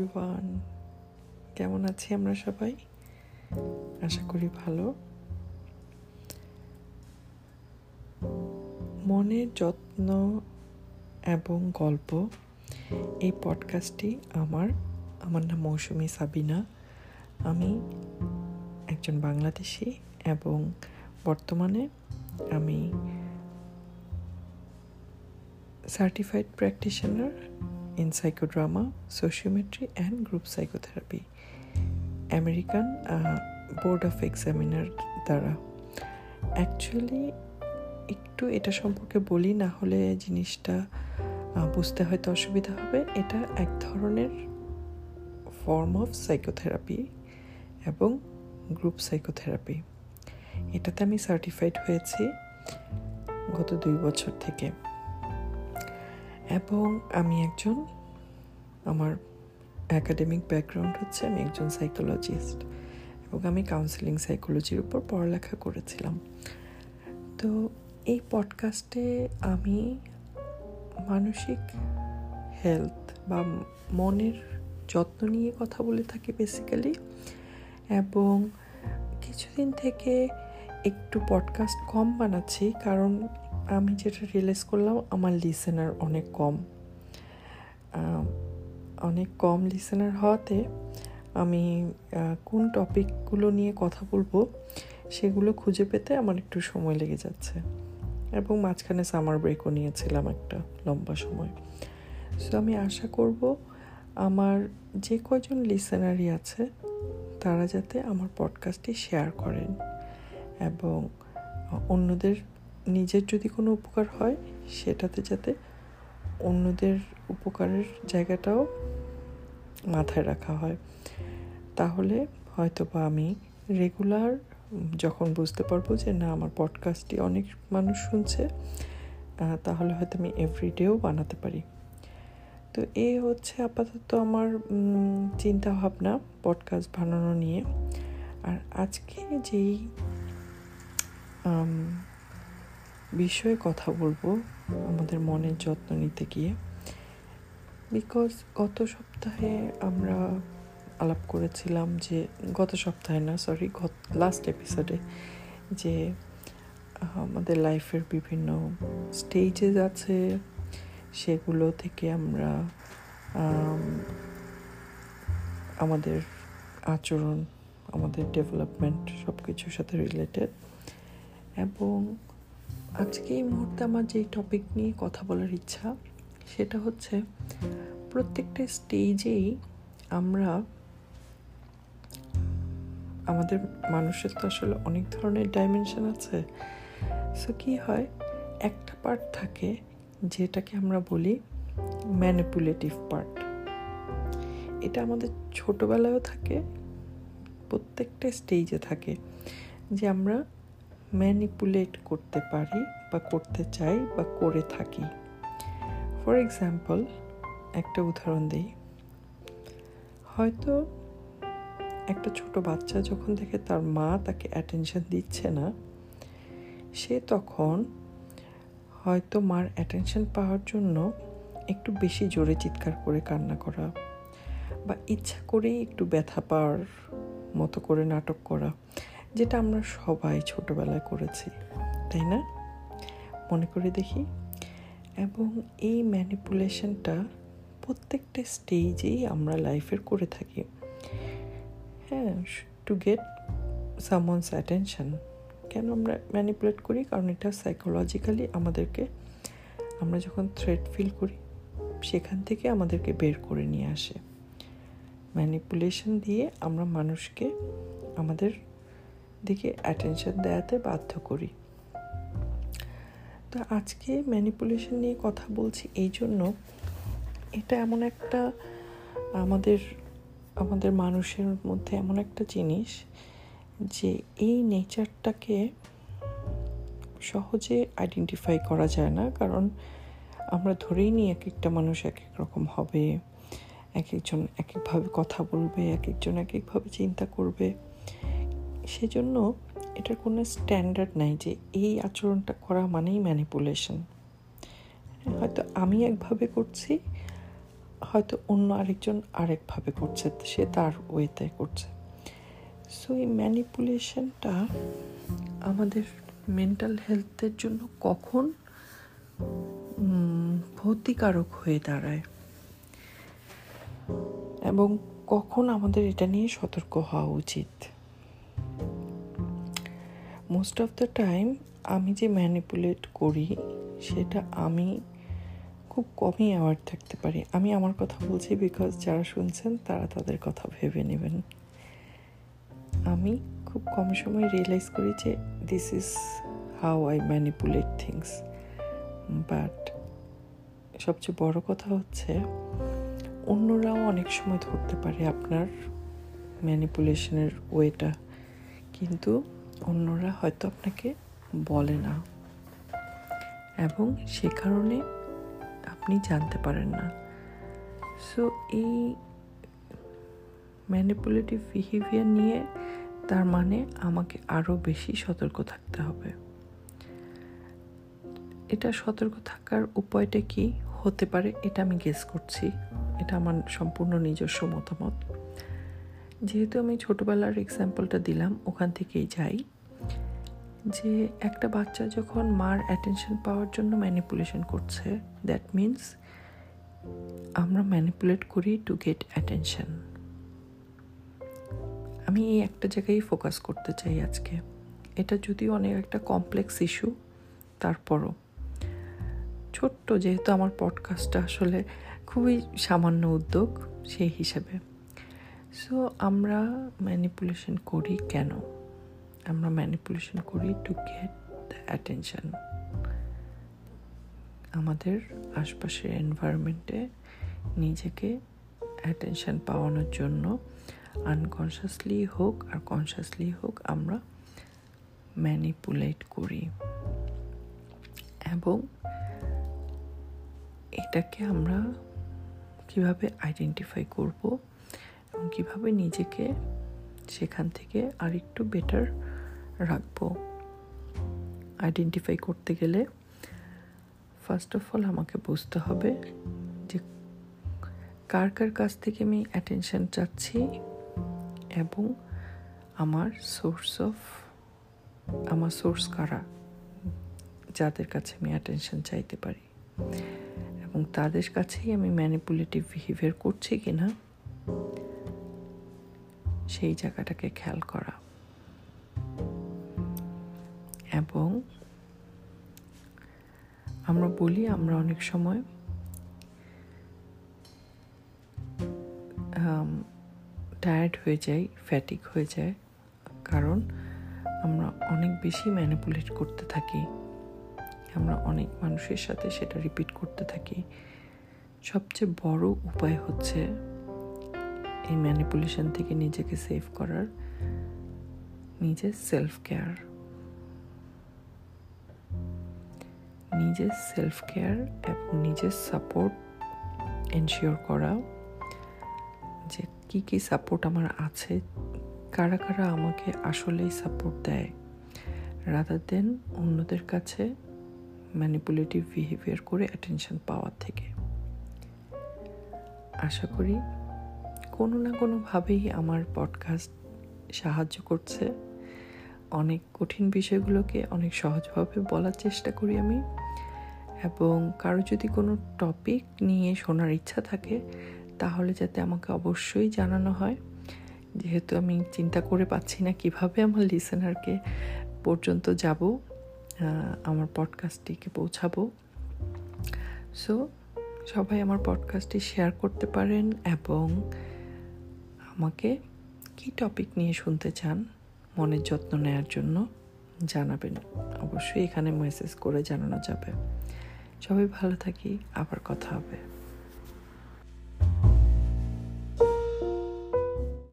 Everyone কেমন আছি আমরা সবাই? আশা করি ভালো। মনের যত্ন এবং গল্প এই পডকাস্টটি আমার। আমার নাম মৌসুমি সাবিনা। আমি একজন বাংলাদেশি এবং বর্তমানে আমি certified practitioner in psychodrama sociometry and group psychotherapy American board of examiner দ্বারা। অ্যাকচুয়ালি একটু এটা সম্পর্কে বলি, না হলে জিনিসটা বুঝতে হয়তো অসুবিধা হবে। এটা এক ধরনের ফর্ম অফ সাইকোথেরাপি এবং গ্রুপ সাইকোথেরাপি এটাতে আমি সার্টিফাইড হয়েছি গত দুই বছর থেকে। এবং আমি একজন আমার অ্যাকাডেমিক ব্যাকগ্রাউন্ড হচ্ছে, আমি একজন সাইকোলজিস্ট এবং আমি কাউন্সিলিং সাইকোলজির উপর পড়ালেখা করেছিলাম। তো এই পডকাস্টে আমি মানসিক হেলথ বা মনের যত্ন নিয়ে কথা বলে থাকি বেসিক্যালি এবং কিছুদিন থেকে একটু পডকাস্ট কম বানাচ্ছি কারণ আমি যেটা রিয়েলাইজ করলাম, আমার লিসেনার অনেক কম। অনেক কম লিসেনার হওয়াতে আমি কোন টপিকগুলো নিয়ে কথা বলব, সেগুলো খুঁজে পেতে আমার একটু সময় লেগে যাচ্ছে। এবং মাঝখানে সামার ব্রেকও নিয়েছিলাম একটা লম্বা সময়। সো আমি আশা করব আমার যে কজন লিসেনারই আছে, তারা যাতে আমার পডকাস্টটি শেয়ার করেন। এবং অন্যদের নিজের যদি কোনো উপকার হয়, সেটাতে যাতে অন্যদের উপকারের জায়গাটাও মাথায় রাখা হয়। তাহলে হয়তো বা আমি রেগুলার যখন বুঝতে পারব যে না, আমার পডকাস্টটি অনেক মানুষ শুনছে তাহলে হয়তো আমি এভরিডেও বানাতে পারি। তো এ হচ্ছে আপাতত আমার চিন্তা ভাবনা পডকাস্ট বানানো নিয়ে। আর আজকে যেই বিষয়ে কথা বলব আমাদের মনের যত্ন নিতে গিয়ে। বিকজ গত সপ্তাহে আমরা আলাপ করেছিলাম যে, গত সপ্তাহে না সরি গত লাস্ট এপিসোডে যে আমাদের লাইফের বিভিন্ন স্টেজেস আছে, সেগুলো থেকে আমরা আমাদের আচরণ, আমাদের ডেভেলপমেন্ট সব কিছুর সাথে রিলেটেড এবং আজকে এই মুহূর্তে আমার যেই টপিক নিয়ে কথা বলার ইচ্ছা, সেটা হচ্ছে প্রত্যেকটা স্টেজেই আমরা আমাদের মানুষের তো আসলে অনেক ধরনের ডাইমেনশন আছে। সো কি হয়? একটা পার্ট থাকে যেটাকে আমরা বলি ম্যানিপুলেটিভ পার্ট এটা আমাদের ছোটোবেলায়ও থাকে, প্রত্যেকটা স্টেজে থাকে। যে আমরা ম্যানিপুলেট করতে পারি বা করতে চাই বা করে থাকি। ফর এক্সাম্পল একটা উদাহরণ দিই। হয়তো একটা ছোট বাচ্চা যখন দেখে তার মা তাকে অ্যাটেনশন দিচ্ছে না, সে তখন হয়তো মার অ্যাটেনশন পাওয়ার জন্য একটু বেশি জোরে চিৎকার করে কান্না করা বা ইচ্ছা করেই একটু ব্যথা পাওয়ার মতো করে নাটক করা। যেটা আমরা সবাই ছোটবেলায় করেছি, তাই না? মনে করে দেখি। এবং এই ম্যানিপুলেশনটা প্রত্যেকটা স্টেজেই আমরা লাইফের করে থাকি। হ্যাঁ টু গেট সামন্স অ্যাটেনশন কেন আমরা ম্যানিপুলেট করি? কারণ এটা সাইকোলজিক্যালি আমাদেরকে, আমরা যখন থ্রেট ফিল করি, সেখান থেকে আমাদেরকে বের করে নিয়ে আসে। ম্যানিপুলেশন দিয়ে আমরা মানুষকে আমাদের দিকে অ্যাটেনশন দেওয়াতে বাধ্য করি। তো আজকে ম্যানিপুলেশন নিয়ে কথা বলছি এই জন্য এটা এমন একটা আমাদের আমাদের মানুষের মধ্যে এমন একটা জিনিস যে এই নেচারটাকে সহজে আইডেন্টিফাই করা যায় না। কারণ আমরা ধরেই নিই এক একটা মানুষ এক এক রকম হবে এক একজন এক একভাবে কথা বলবে এক একজন এক একভাবে চিন্তা করবে। সেজন্য এটার কোনো স্ট্যান্ডার্ড নাই যে এই আচরণটা করা মানেই ম্যানিপুলেশন হয়তো আমি একভাবে করছি, হয়তো অন্য আরেকজন আরেকভাবে করছে, সে তার ওয়েতে করছে। সো এই ম্যানিপুলেশনটা আমাদের মেন্টাল হেলথের জন্য কখন ক্ষতিকারক হয়ে দাঁড়ায়? এবং কখন আমাদের এটা নিয়ে সতর্ক হওয়া উচিত? মোস্ট অফ দ্য টাইম আমি যে ম্যানিপুলেট করি, সেটা আমি খুব কমই অ্যাওয়ার্ড থাকতে পারি। আমি আমার কথা বলছি বিকজ যারা শুনছেন, তারা তাদের কথা ভেবে নেবেন। আমি খুব কম সময় রিয়েলাইজ করি যে this is how I manipulate things but সবচেয়ে বড় কথা হচ্ছে, অন্যরাও অনেক সময় ধরতে পারে আপনার ম্যানিপুলেশনের ওয়েটা কিন্তু অন্যরা হয়তো আপনাকে বলে না। এবং সে কারণে আপনি জানতে পারেন না। সো এই ম্যানিপুলেটিভ বিহেভিয়ার নিয়ে তার মানে আমাকে আরও বেশি সতর্ক থাকতে হবে। এটা সতর্ক থাকার উপায়টা কি? হতে পারে, এটা আমি গেস করছি। এটা আমার সম্পূর্ণ নিজস্ব মতামত। যেহেতু আমি ছোটোবেলার এক্সাম্পলটা দিলাম, ওখান থেকেই যাই। যে একটা বাচ্চা যখন মার অ্যাটেনশন পাওয়ার জন্য ম্যানিপুলেশন করছে দ্যাট মিন্স আমরা ম্যানিপুলেট করি টু গেট অ্যাটেনশন আমি এই একটা জায়গায় ফোকাস করতে চাই আজকে। এটা যদিও অনেক একটা কমপ্লেক্স ইস্যু তারপরও। ছোট্ট যেহেতু আমার পডকাস্টটা আসলে খুবই সামান্য উদ্যোগ, সেই হিসেবে। সো আমরা ম্যানিপুলেশন করি কেন? আমরা ম্যানিপুলেশন করি টু গেট দ্য অ্যাটেনশন আমাদের আশপাশের এনভায়রনমেন্টে নিজেকে অ্যাটেনশান পাওয়ানোর জন্য আনকনসিয়াসলি হোক আর কনসিয়াসলি হোক আমরা ম্যানিপুলেট করি। এবং এটাকে আমরা কীভাবে আইডেন্টিফাই করব? এবং কীভাবে নিজেকে সেখান থেকে আরেকটু বেটার রাখব। আইডেন্টিফাই করতে গেলে ফার্স্ট অফ অল আমাকে বুঝতে হবে যে কার কার কাছ থেকে আমি অ্যাটেনশন চাচ্ছি এবং আমার সোর্স অফ আমার সোর্স কারা, যাদের কাছে আমি অ্যাটেনশন চাইতে পারি। এবং তাদের কাছেই আমি ম্যানিপুলেটিভ বিহেভিয়ার করছি কি না সেই জায়গাটাকে খেয়াল করা। এবং আমরা বলি, আমরা অনেক সময় টায়ার্ড হয়ে যাই ফ্যাটিক হয়ে যায়, কারণ আমরা অনেক বেশি ম্যানিপুলেট করতে থাকি। আমরা অনেক মানুষের সাথে সেটা রিপিট করতে থাকি। সবচেয়ে বড় উপায় হচ্ছে এই ম্যানিপুলেশন থেকে নিজেকে সেভ করার নিজের সেলফ কেয়ার নিজের সেলফ কেয়ার এবং নিজের সাপোর্ট এনশিওর করা যে কি কি সাপোর্ট আমার আছে, কারা কারা আমাকে আসলেই সাপোর্ট দেয়। রাদার দেন অন্যদের কাছে ম্যানিপুলেটিভ বিহেভিয়ার করে অ্যাটেনশন পাওয়ার থেকে। আশা করি কোনো না কোনোভাবেই আমার পডকাস্ট সাহায্য করছে। অনেক কঠিন বিষয়গুলোকে অনেক সহজভাবে বলার চেষ্টা করি আমি। এবং কারও যদি কোনো টপিক নিয়ে শোনার ইচ্ছা থাকে, তাহলে যাতে আমাকে অবশ্যই জানানো হয়। যেহেতু আমি চিন্তা করে পাচ্ছি না কীভাবে আমার লিসেনারকে পর্যন্ত যাব আমার পডকাস্টটিকে পৌঁছাবো। সো সবাই আমার পডকাস্টটি শেয়ার করতে পারেন এবং আমাকে কি টপিক নিয়ে শুনতে চান, মনের যত্ন নেওয়ার জন্য জানাবেন। অবশ্যই এখানে মেসেজ করে জানানো যাবে। সবাই ভালো থাকি, আবার কথা হবে।